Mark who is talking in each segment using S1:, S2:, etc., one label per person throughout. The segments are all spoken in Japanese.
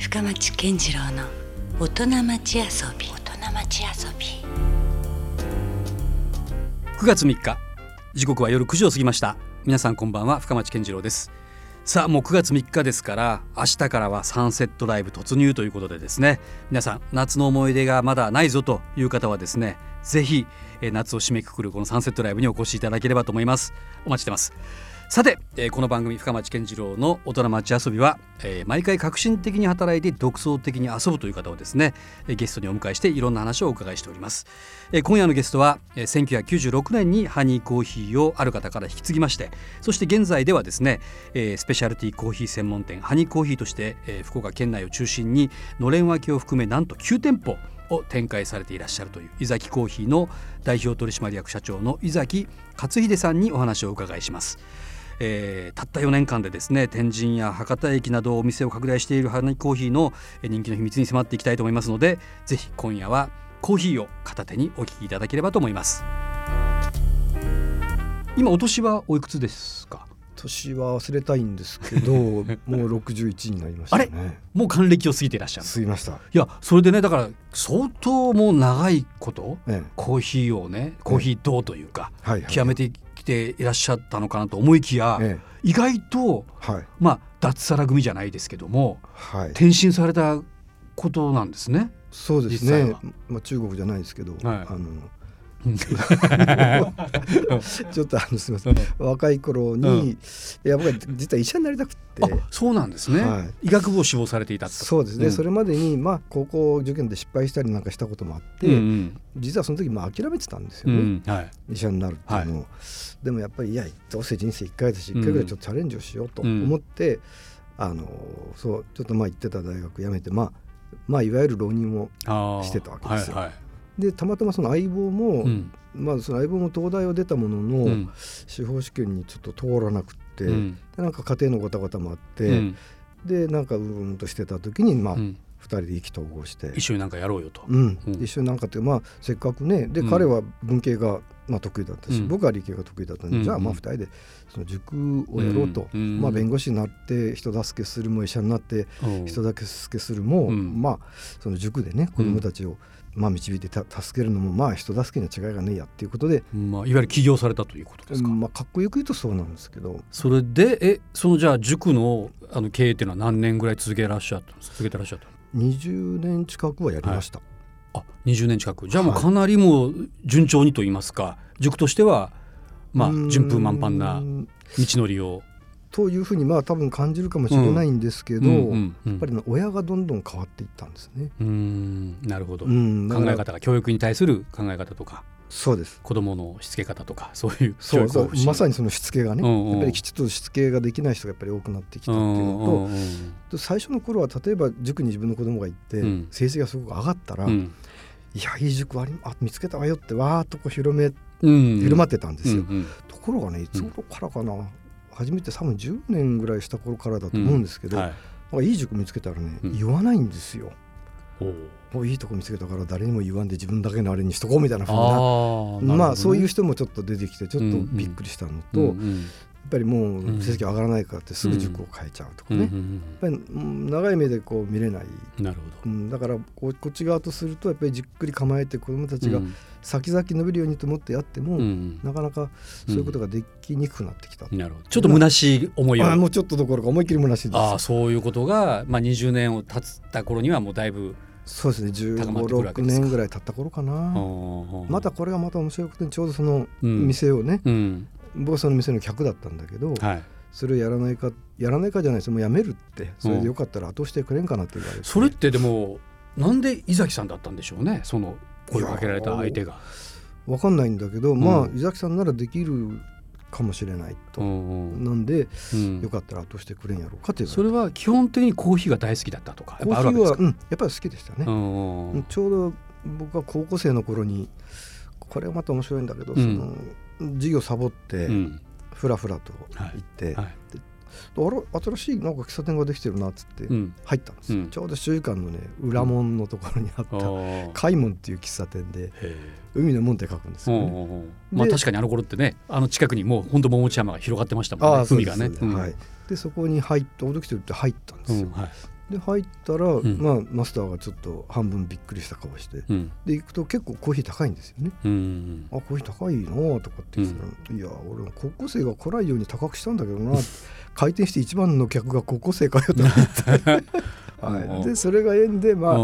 S1: 深町健次郎の大人町遊び。大人町遊び。
S2: 9月3日時刻は夜9時を過ぎました。皆さんこんばんは深町健次郎です。さあもう9月3日ですから明日からはサンセットライブ突入ということでですね。皆さん夏の思い出がまだないぞという方はですねぜひ夏を締めくくるこのサンセットライブにお越しいただければと思います。お待ちしてますさて、えー、この番組深町健次郎の大人町遊びは、えー、毎回革新的に働いて独創的に遊ぶという方をですねゲストにお迎えしていろんな話をお伺いしております、えー、今夜のゲストは、えー、1996年にハニーコーヒーをある方から引き継ぎましてそして現在ではですね、えー、スペシャルティーコーヒー専門店ハニーコーヒーとして、えー、福岡県内を中心にのれん分けを含めなんと9店舗を展開されていらっしゃるという井崎コーヒーの代表取締役社長の井崎勝秀さんにお話をお伺いします。えー、たった4年間でですね天神や博多駅などお店を拡大しているハニーコーヒーの人気の秘密に迫っていきたいと思いますのでぜひ今夜はコーヒーを片手にお聞きいただければと思います。今お年はおいくつですか？
S3: 年は忘れたいんですけど もう61になりましたね。
S2: もう還暦を過ぎていらっしゃる
S3: 過ぎました。い
S2: やそれでねだから相当もう長いこと、ええ、コーヒーをねコーヒーどうというか、え極めてきていらっしゃったのかなと思いきや、ええ、意外と、はい、まあ脱サラ組じゃないですけども、はい、転身されたことなんですね。
S3: そうですね。まあ中国じゃないですけど、はい、あのちょっとあのすみません、若い頃に、うん、いや僕は実は医者になりたくて。
S2: そうなんですね、はい、医学部を志望されていた
S3: そうですね、うん、それまでに、まあ、高校受験で失敗したりなんかしたこともあって、うんうん、実はその時まあ諦めてたんですよね、うん。はい、医者になるっていうのを、はい、でもやっぱりいやどうせ人生1回だし1回ぐらいちょっとチャレンジをしようと思って、あのそうちょっとまあ行ってた大学辞めてまあまあいわゆる浪人をしてたわけですよ。はいはいでたまたまその相棒も、うん、まあその相棒も東大を出たものの、うん、司法試験にちょっと通らなくて、うん、なんか家庭のごたごたもあって、でなんかうーんとしてた時にまあ、2人で意気投合して。
S2: 一緒になんかやろうよと、
S3: うん、一緒になんかってまあせっかくねで、彼は文系がまあ得意だったし、僕は理系が得意だったんで、じゃあまあ2人でその塾をやろうと、まあ弁護士になって人助けするも医者になって人助けするも、まあその塾でね子どもたちを、まあ、導いて助けるのもまあ人助けには違いがねえやっていうことで、
S2: まあ、いわゆる起業されたということですか、
S3: まあ、かっこよく言うとそうなんですけど。
S2: それでえそのじゃあ塾のあの経営っていうのは何年ぐらい続けらっしゃった続けてらっしゃった
S3: 20年近くはやりました、はい、
S2: あ20年近く。じゃあもうかなりも順調にと言いますか、はい、塾としてはまあ順風満帆な道のりを
S3: というふうにまあ多分感じるかもしれないんですけど、やっぱり親がどんどん変わっていったんですね。
S2: うんなるほど、考え方が教育に対する考え方とか
S3: そうです。
S2: 子供のしつけ方とかそういう
S3: そうそうまさにそのしつけがね、うんうん、やっぱりきちっとしつけができない人がやっぱり多くなってきたっていうのと、うんうん、最初の頃は例えば塾に自分の子供が行って、うん、成績がすごく上がったら、うん、いやいい塾ありあ見つけたわよってわーっとこう広め、うんうん、広まってたんですよ。うんうん、ところがねいつ頃からかな、初めて多分10年ぐらいした頃からだと思うんですけど、うんはい、いい塾見つけたらね、うん、言わないんですよ。もういいとこ見つけたから誰にも言わんで自分だけのあれにしとこうみたいなふうな、ね、まあそういう人もちょっと出てきてちょっとびっくりしたのと、うんうん、ぱりもう成績上がらないからってすぐ塾を変えちゃうとかね、やっぱり長い目でこう見れない。
S2: なるほど、
S3: うん、だからこっち側とするとやっぱりじっくり構えて子どもたちが先々伸びるようにと思ってやっても、うん、なかなかそういうことができにくくなってきた、
S2: なるほど。ちょっと虚しい思い
S3: を。あもうちょっとどころか思いっきり虚しいです。
S2: あそういうことが、まあ、20年を経った頃にはもうだいぶ
S3: そうですね。1 5 6年ぐらい経った頃かな。またこれがまた面白くてちょうどその店をね、うん、僕はその店の客だったんだけど、はい、それをやらないかやらないかじゃないです。もうやめるって。それでよかったら後してくれんかなって言われて、
S2: それってでもなんで井崎さんだったんでしょうね？その声をかけられた相手が。
S3: 分かんないんだけど、うん、まあ井崎さんならできるかもしれないと、うんうん、なんで、うん、よかったら後してくれんやろうかっていう
S2: それは基本的にコーヒーが大好きだったとか
S3: コーヒーは、うん、やっぱり好きでしたね、うん、ちょうど僕が高校生の頃にこれはまた面白いんだけど、その授業サボって、ふらふらと行って、はい。はいあら新しいなんか喫茶店ができてるなっつって入ったんですよ、うん、ちょうど周囲館のね裏門のところにあった 海門っていう喫茶店で海の門って書くんですよ、ね、
S2: まあ確かにあの頃ってねあの近くにもう本当桃地山が広がってましたもんね海がね、
S3: はい、でそこに入って驚きてるって入ったんですよ、うんはい、で入ったら、うん、まあ、マスターがちょっと半分びっくりした顔して、うん、で行くと結構コーヒー高いんですよね。うん、あコーヒー高いなとかって言ってたら、いや俺も高校生が来ないように高くしたんだけどな開店 して一番の客が高校生かよと思って。はい、でそれが縁で、まあ、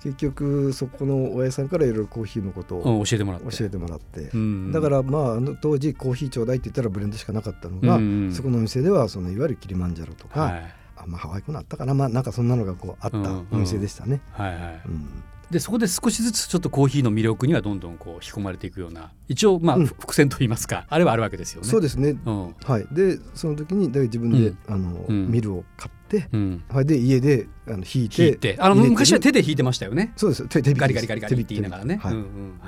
S3: 結局そこの親さんからいろいろコーヒーのことを
S2: 教えてもらって。
S3: 教えてもらって、だからまああの当時コーヒーちょうだいって言ったらブレンドしかなかったのが、そこのお店ではそのいわゆるキリマンジャロとか、はい、あまあハワイコなったかな。まあなんかそんなのがこうあったお店でしたね。はいはい。
S2: うん。でそこで少しずつちょっとコーヒーの魅力にはどんどんこう引き込まれていくような一応まあ、伏線といいますかあれはあるわけですよね。
S3: そうですね、うん、はいでその時にだ自分で、あのミルを買って、はい、で家であの引いて
S2: 引いて。あの昔は手で引いてましたよね。
S3: そうです。
S2: 手手ガリガリガリガリって言いながらね。はい。うん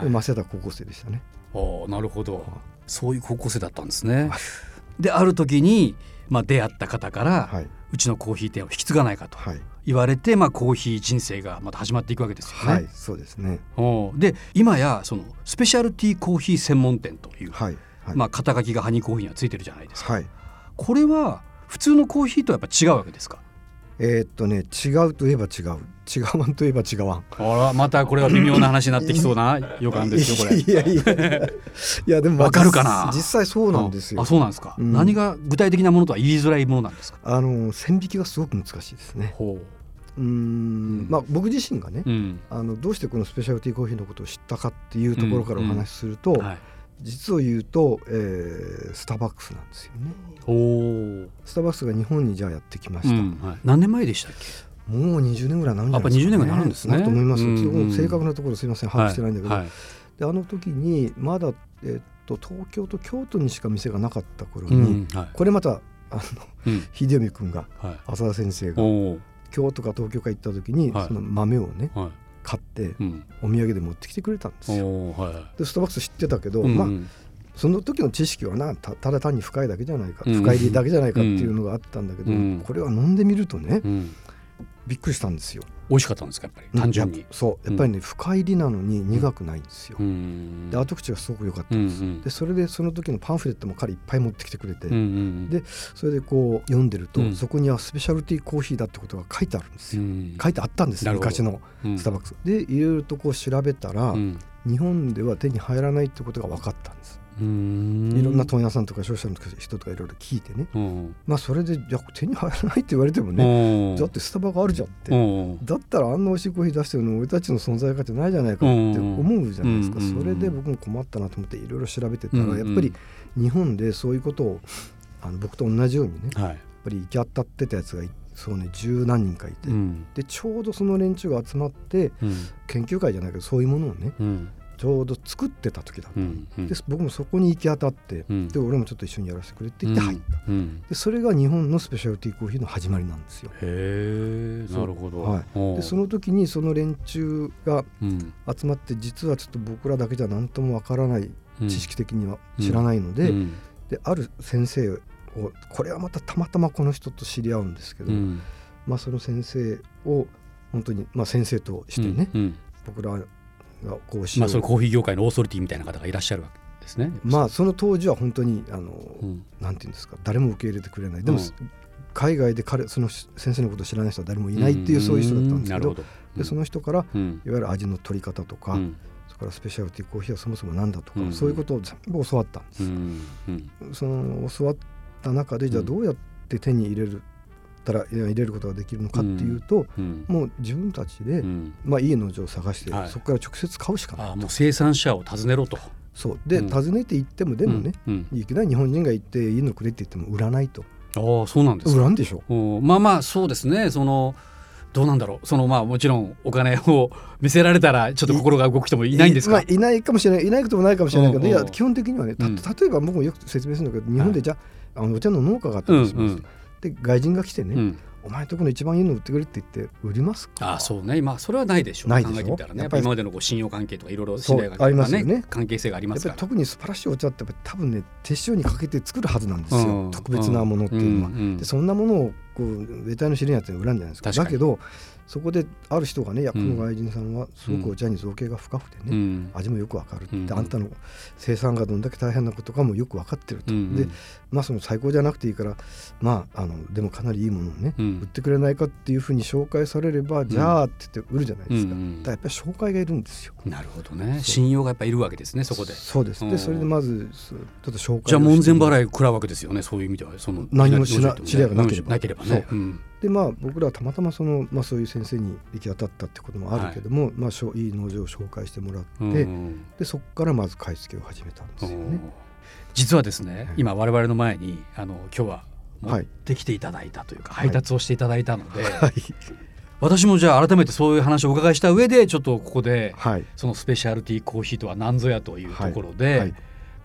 S3: うん、早稲田高校生でしたね。
S2: おなるほど。そういう高校生だったんですね。である時に、まあ、出会った方から、はい、うちのコーヒー店を引き継がないかと。はい。言われて、まあ、コーヒー人生がまた始まっていくわけですよね。
S3: はい、そうですね。
S2: で今やそのスペシャルティーコーヒー専門店という、はいはい、まあ、肩書きがハニーコーヒーにはついてるじゃないですか。はい、これは普通のコーヒーとやっぱ違うわけですか？
S3: えー、っとね違うといえば違う違わんといえば違わん。
S2: あらまたこれは微妙な話になってきそうな 予感ですよこれ。いやいや
S3: いや。でも
S2: わかるかな？
S3: 実際そうなんですよ。
S2: あそうなんですか、うん、何が具体的なものとは言いづらいものなんですか？
S3: あの線引きがすごく難しいですね。ほう。うん。まあ、僕自身がね、うん、あのどうしてこのスペシャルティーコーヒーのことを知ったかっていうところからお話しすると、うん。うん。はい。実を言うと、えー、スターバックスなんですよね。おスターバックスが日本にじゃあやってきました。うん。
S2: はい、何年前でしたっ
S3: け？もう20年ぐらいなるんじゃないですか、ね、やっぱ20
S2: 年ぐらいなるんですね。
S3: と思います、うんうん、正確なところすみません。把握してないんだけど、はいはい、であの時にまだ、えー、っと東京と京都にしか店がなかった頃に、うん。はい、これまたあの、うん、秀臣君が、浅田先生が京都か東京か行った時に、その豆をね、買って、お土産で持ってきてくれたんですよ。はい、でスターバックス知ってたけど、うん、まあその時の知識はなただ単に深いだけじゃないか、深入りだけじゃないかっていうのがあったんだけど、これは飲んでみるとね、びっくりしたんですよ。
S2: 美味しかったんですかやっぱり？単純に？
S3: そうやっぱりね、深入りなのに苦くないんですよ。で後口がすごく良かったんです。でそれでその時のパンフレットも彼いっぱい持ってきてくれて、でそれでこう読んでると、そこにはスペシャルティーコーヒーだってことが書いてあるんですよ。書いてあったんです昔のスターバックス。でいろいろとこう調べたら、日本では手に入らないってことが分かったんです。いろんな問屋さんとか消費者の人とかいろいろ聞いてね、うん、まあそれでいや手に入らないって言われてもね、だってスタバがあるじゃんって、だったらあんな美味しいコーヒー出してるの俺たちの存在価値ないじゃないかって思うじゃないですか、それで僕も困ったなと思っていろいろ調べてたら、やっぱり日本でそういうことをあの僕と同じようにね、はい、やっぱり行き当たってたやつがそうね十何人かいて、うん、でちょうどその連中が集まって、うん、研究会じゃないけどそういうものをね、うん、ちょうど作ってた時だった、うんうん、で僕もそこに行き当たって、うん、で俺もちょっと一緒にやらせてくれって言って入った、うん、でそれが日本のスペシャルティーコーヒーの始まりなんですよ。
S2: へえなるほど、は
S3: い、でその時にその連中が集まって実はちょっと僕らだけじゃ何ともわからない知識的には知らないので,、である先生をこれはまたたまたまこの人と知り合うんですけど、まあ、その先生を本当に、まあ、先生としてね、僕ら
S2: がこうしまあ、そのコーヒー業界のオーソリティみたいな方がいらっしゃるわけですね。
S3: まあその当時は本当にあの、うん、なんていうんですか。誰も受け入れてくれない。でも、うん、海外で彼その先生のことを知らない人は誰もいないっていう、そういう人だったんですけどでその人から、いわゆる味の取り方とか、それからスペシャルティーコーヒーはそもそも何だとか、そういうことを全部教わったんです。その教わった中でじゃあどうやって手に入れるたら入れることができるのかっていうと、うん、もう自分たちで、うん、まあ、いい農場を探して、はい、そこから直接買うしかない
S2: あもう生産者を訪ねろと。
S3: そう。で、うん、訪ねていってもでもね、いきなり日本人が行っていいのくれって言っても売らないと。
S2: ああそうなんです。
S3: 売らんでし
S2: ょ。まあまあそうですね。そのどうなんだろう。そのまあもちろんお金を見せられたらちょっと心が動く人もいないんですか、まあ、
S3: いないかもしれないいないこともないかもしれないけどいや基本的にはね例えば僕もよく説明するんだけど日本でじゃあ,、あのお茶の農家があったりします、うんうん、で外人が来てね、うんお前とこの一番いいの売ってくれって言って売ります
S2: あそうね。まあそれはないでしょう。
S3: ないでしょ？
S2: 考えてね。やっぱり今までのこう信用関係とかいろいろ信頼がありますよね。関係性がありますから。
S3: 特に素晴らしいお茶って多分ね手塩にかけて作るはずなんですよ、うん、特別なものっていうのは、うん。うん、でそんなものをこう上体の知り合いって恨んじゃないですか。だけどそこである人がね役の外人さんはすごくお茶に造形が深くてね、うん、味もよくわかるって、うん、あんたの生産がどんだけ大変なことかもよく分かってると、うん、でまあその最高じゃなくていいからまああのでもかなりいいものをね、売ってくれないかっていうふうに紹介されれば、じゃあって言って売るじゃないですか、だからやっぱり紹介がいるんですよ。
S2: なるほどね。信用がやっぱいるわけですねそこで。
S3: そうです。でそれでまずちょっと紹介
S2: じゃあ門前払い食らうわけですよねそういう意味ではその
S3: 何も知ら知り合いがなければ
S2: なければ。ね、
S3: でまあ僕らはたまたまその、まあ、そういう先生に行き当たったってこともあるけども、はい。まあ、いい農場を紹介してもらって、うん、でそこからまず買い付けを始めたんですよね。
S2: 実はですね、はい、今我々の前にあの今日は持ってきていただいたというか、はい、配達をしていただいたので、はい、私もじゃあ改めてそういう話をお伺いした上でちょっとここで、そのスペシャルティーコーヒーとは何ぞやというところで、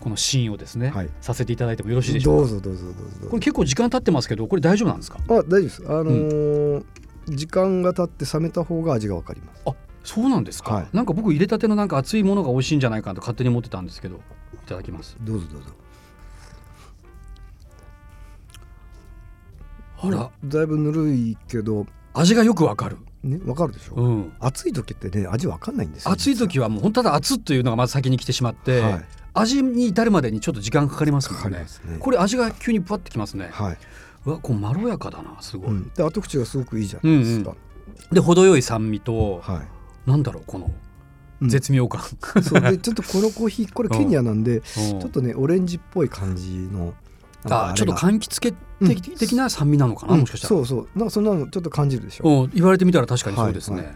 S2: このシーンをですね、はい、させていただいてもよろしいでしょうか？どうぞどうぞどうぞ。これ結構時間経ってますけど、これ大丈夫なんですか？
S3: あ、大丈夫です。あのーうん、時間が経って冷めた方が味がわかります。
S2: あ、そうなんですか？はい、なんか僕入れたてのなんか熱いものが美味しいんじゃないかと勝手に思ってたんですけど、いただきます。
S3: どうぞどうぞ。
S2: あら、
S3: だいぶぬるいけど
S2: 味がよくわかる。
S3: ね、わかるでしょ、うん、暑い時ってね味わかんないんですよ
S2: 暑い時はもう本当は熱というのがまず先に来てしまって、はい、味に至るまでにちょっと時間かかりますもんね、ね、これ味が急にぷわってきますね、はい、うわこうまろやかだなすごい、うん、
S3: で後口がすごくいいじゃないですか、うん
S2: うん、で程よい酸味と、はい、なんだろうこの絶妙感、
S3: うん、そう。でちょっとこのコーヒー これケニアなんで、ちょっとねオレンジっぽい感じの
S2: あちょっと柑橘系的,、的な酸味なのかな、もしかした
S3: ら。そうそう。なんかそんなのちょっと感じるでしょ。
S2: 言われてみたら確かにそうですね、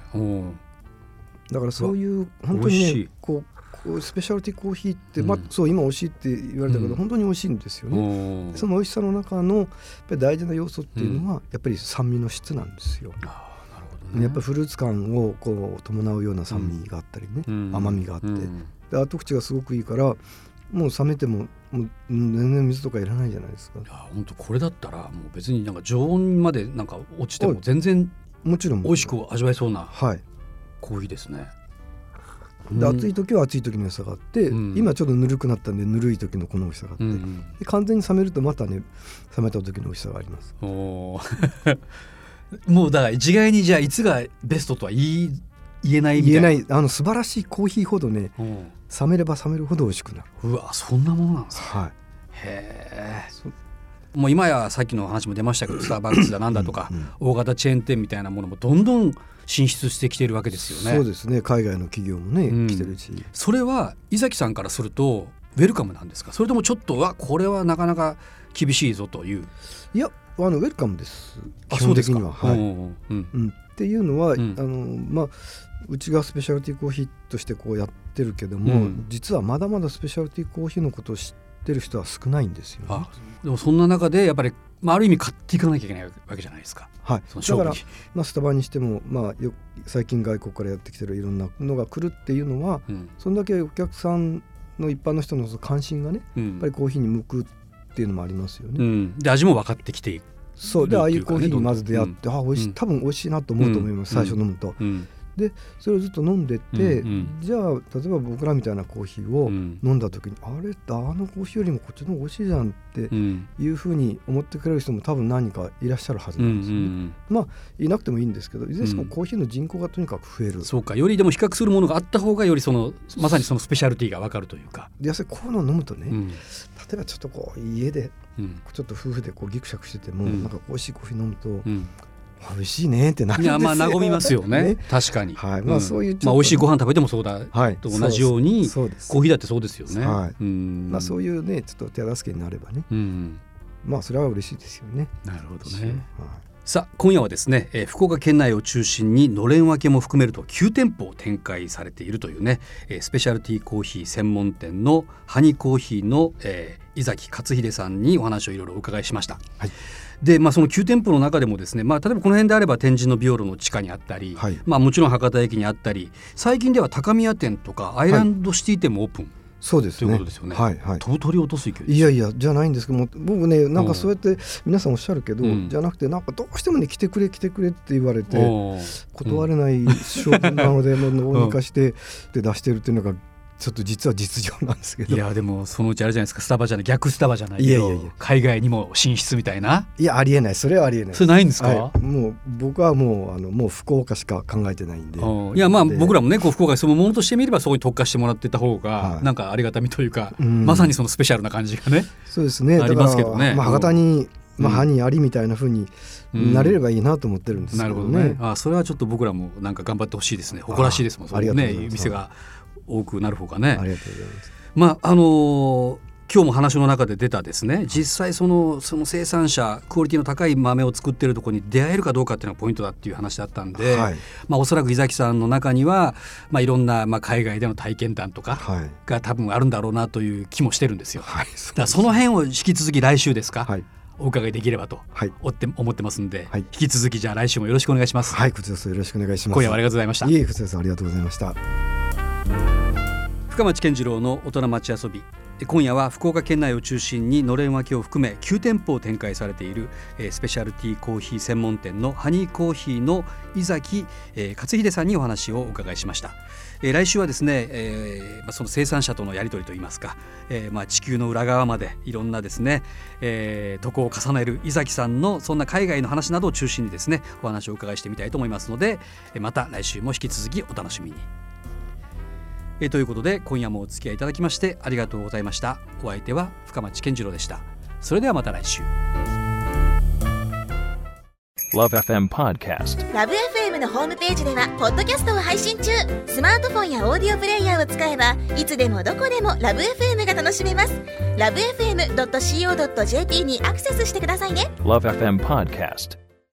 S3: だからそういう本当にねこうスペシャルティコーヒーって、まあ、そう今美味しいって言われたけど、本当に美味しいんですよね。その美味しさの中のやっぱり大事な要素っていうのは、やっぱり酸味の質なんですよ。やっぱりフルーツ感をこう伴うような酸味があったりね、甘みがあって、で後口がすごくいいからもう冷めてももう全然水とかいらないじゃないですか。い
S2: や本当これだったらもう別になんか常温までなんか落ちても全然もちろん。美味しく味わえそうなコーヒーですね。
S3: で暑い時は暑い時の良さがあって、うん、今ちょっとぬるくなったんでぬるい時のこの美味しさがあって、うん、で完全に冷めるとまたね冷めた時の美味しさがあります。
S2: もうだから一概にじゃあいつがベストとは言い言えない
S3: 言えない。あの素晴らしいコーヒーほどね、冷めれば冷めるほど美味しくなる。
S2: うわそんなものなんですか。はい、へえ。もう今やさっきの話も出ましたけどスターバックスだなんだとか大型チェーン店みたいなものもどんどん進出してきているわけですよね。
S3: そうですね。海外の企業もね、うん、来てるし。
S2: それは伊崎さんからするとウェルカムなんですか？それともちょっとはこれはなかなか厳しいぞという。
S3: いやあのウェルカムです。基本的には。はい。うんうん、っていうのは、うん、あのまあうちがスペシャルティーコーヒーとしてこうやってるけども、実はまだまだスペシャルティーコーヒーのことを知ってる人は少ないんですよ、ね、
S2: でもそんな中でやっぱり、まあ、ある意味買っていかなきゃいけないわけじゃないですか。
S3: はい、だから、まあ、スタバにしても、まあ、よ最近外国からやってきてるいろんなのが来るっていうのは、うん、そんだけお客さんの一般の人の関心がね、うん、やっぱりコーヒーに向くっていうのもありますよね。うん、
S2: で味も分かってきていく
S3: そう。でああいうコーヒーにまず出会って、あ美味しい多分美味しいなと思うと思います、最初飲むと。でそれをずっと飲んでって、うんうん、じゃあ例えば僕らみたいなコーヒーを飲んだ時に、うん、あれあのコーヒーよりもこっちの方が美味しいじゃんっていうふうに思ってくれる人も多分何人かいらっしゃるはずなんですよね。うんうん、まあいなくてもいいんですけどいずれにしてもコーヒーの人口がとにかく増える、
S2: そうかよりでも比較するものがあった方がよりそのまさにそのスペシャルティーが分かるというか。
S3: でこういうのを飲むとね、例えばちょっとこう家で、ちょっと夫婦でこうギクシャクしてても、なんか美味しいコーヒー飲むと、美味しいねってなるんですよ。いやまあ
S2: 和みますよね。ね確かに。
S3: はい。まあそういう、
S2: まあ美味しいご飯食べてもそうだ、はい、と同じようにそうですコーヒーだってそうですよね。は
S3: い。まあそういうねちょっと手助けになればね。うん。まあそれは嬉しいですよね。
S2: なるほどね。はい。さあ今夜はですね、えー、福岡県内を中心にのれん分けも含めると9店舗展開されているというね、えー、スペシャルティーコーヒー専門店のハニコーヒーの、えー、井崎勝秀さんにお話をいろいろお伺いしました。はい。で、まあ、その9店舗の中でもですね、まあ、例えばこの辺であれば天神のビオロの地下にあったり、はい、まあ、もちろん博多駅にあったり最近では高宮店とかアイランドシティ店もオープン、はい
S3: そうですね。
S2: ということですよね。はいはい。飛ぶ鳥落とす勢
S3: いいやいやじゃないんですけども、僕ねなんかそうやって皆さんおっしゃるけど、うん、じゃなくてなんかどうしてもね来てくれ来てくれって言われて断れない商品なのでもうどうにかしてで出してるっていうのがちょっと実は実情なんですけど。
S2: いやでもそのうちあれじゃないですか。スタバじゃない。逆スタバじゃないけど海外にも進出みたいな。
S3: いやありえない。それはありえない。
S2: それないんですか、は
S3: い、もう僕はもうあのもう福岡しか考えてないんで。
S2: いやまあ僕らもねこう福岡そのものとしてみればそこに特化してもらってた方が、はい、なんかありがたみというか、うん、まさにそのスペシャルな感じがね。
S3: そうですね。ありますけどね、まあ、博多に、まあ、犯人ありみたいなふうになれればいいなと思ってるんですけどね、うん、なるほどね。
S2: あそれはちょっと僕らもなんか頑張ってほしいですね。誇らしいですもん。ね店が多くなる方がね。
S3: ありがとうございます。
S2: まああのー今日も話の中で出たですね。実際そのその生産者クオリティの高い豆を作ってるところに出会えるかどうかっていうのがポイントだっていう話だったんで、はい、まあ、おそらく井崎さんの中には、まあ、いろんな、まあ、海外での体験談とかが多分あるんだろうなという気もしてるんですよ。はい、そだその辺を引き続き来週ですか、はい。お伺いできればと思ってますんで、はい、引き続きじゃあ来週もよろしくお願いします。
S3: はい、こちらこそよろしくお願いします。
S2: 今夜はありがとうございました。
S3: いえ、こちらこそありがとうございました。
S2: 深町健次郎の大人町遊び今夜は福岡県内を中心にのれん分けを含め9店舗を展開されているスペシャルティーコーヒー専門店のハニーコーヒーの井崎勝秀さんにお話をお伺いしました。来週はですね、えー、その生産者とのやり取りといいますか、え、ま地球の裏側までいろんなですね、えー、渡航を重ねる井崎さんのそんな海外の話などを中心にですねお話をお伺いしてみたいと思いますのでまた来週も引き続きお楽しみに。えということで今夜もお付き合いいただきましてありがとうございました。お相手は深町健次郎でした。それではまた来週。
S4: LoveFM Podcast
S5: LoveFM のホームページではポッドキャストを配信中。スマートフォンやオーディオプレイヤーを使えばいつでもどこでも LoveFM が楽しめます。LoveFM.co.jp にアクセスしてくださいね。
S4: LoveFM Podcast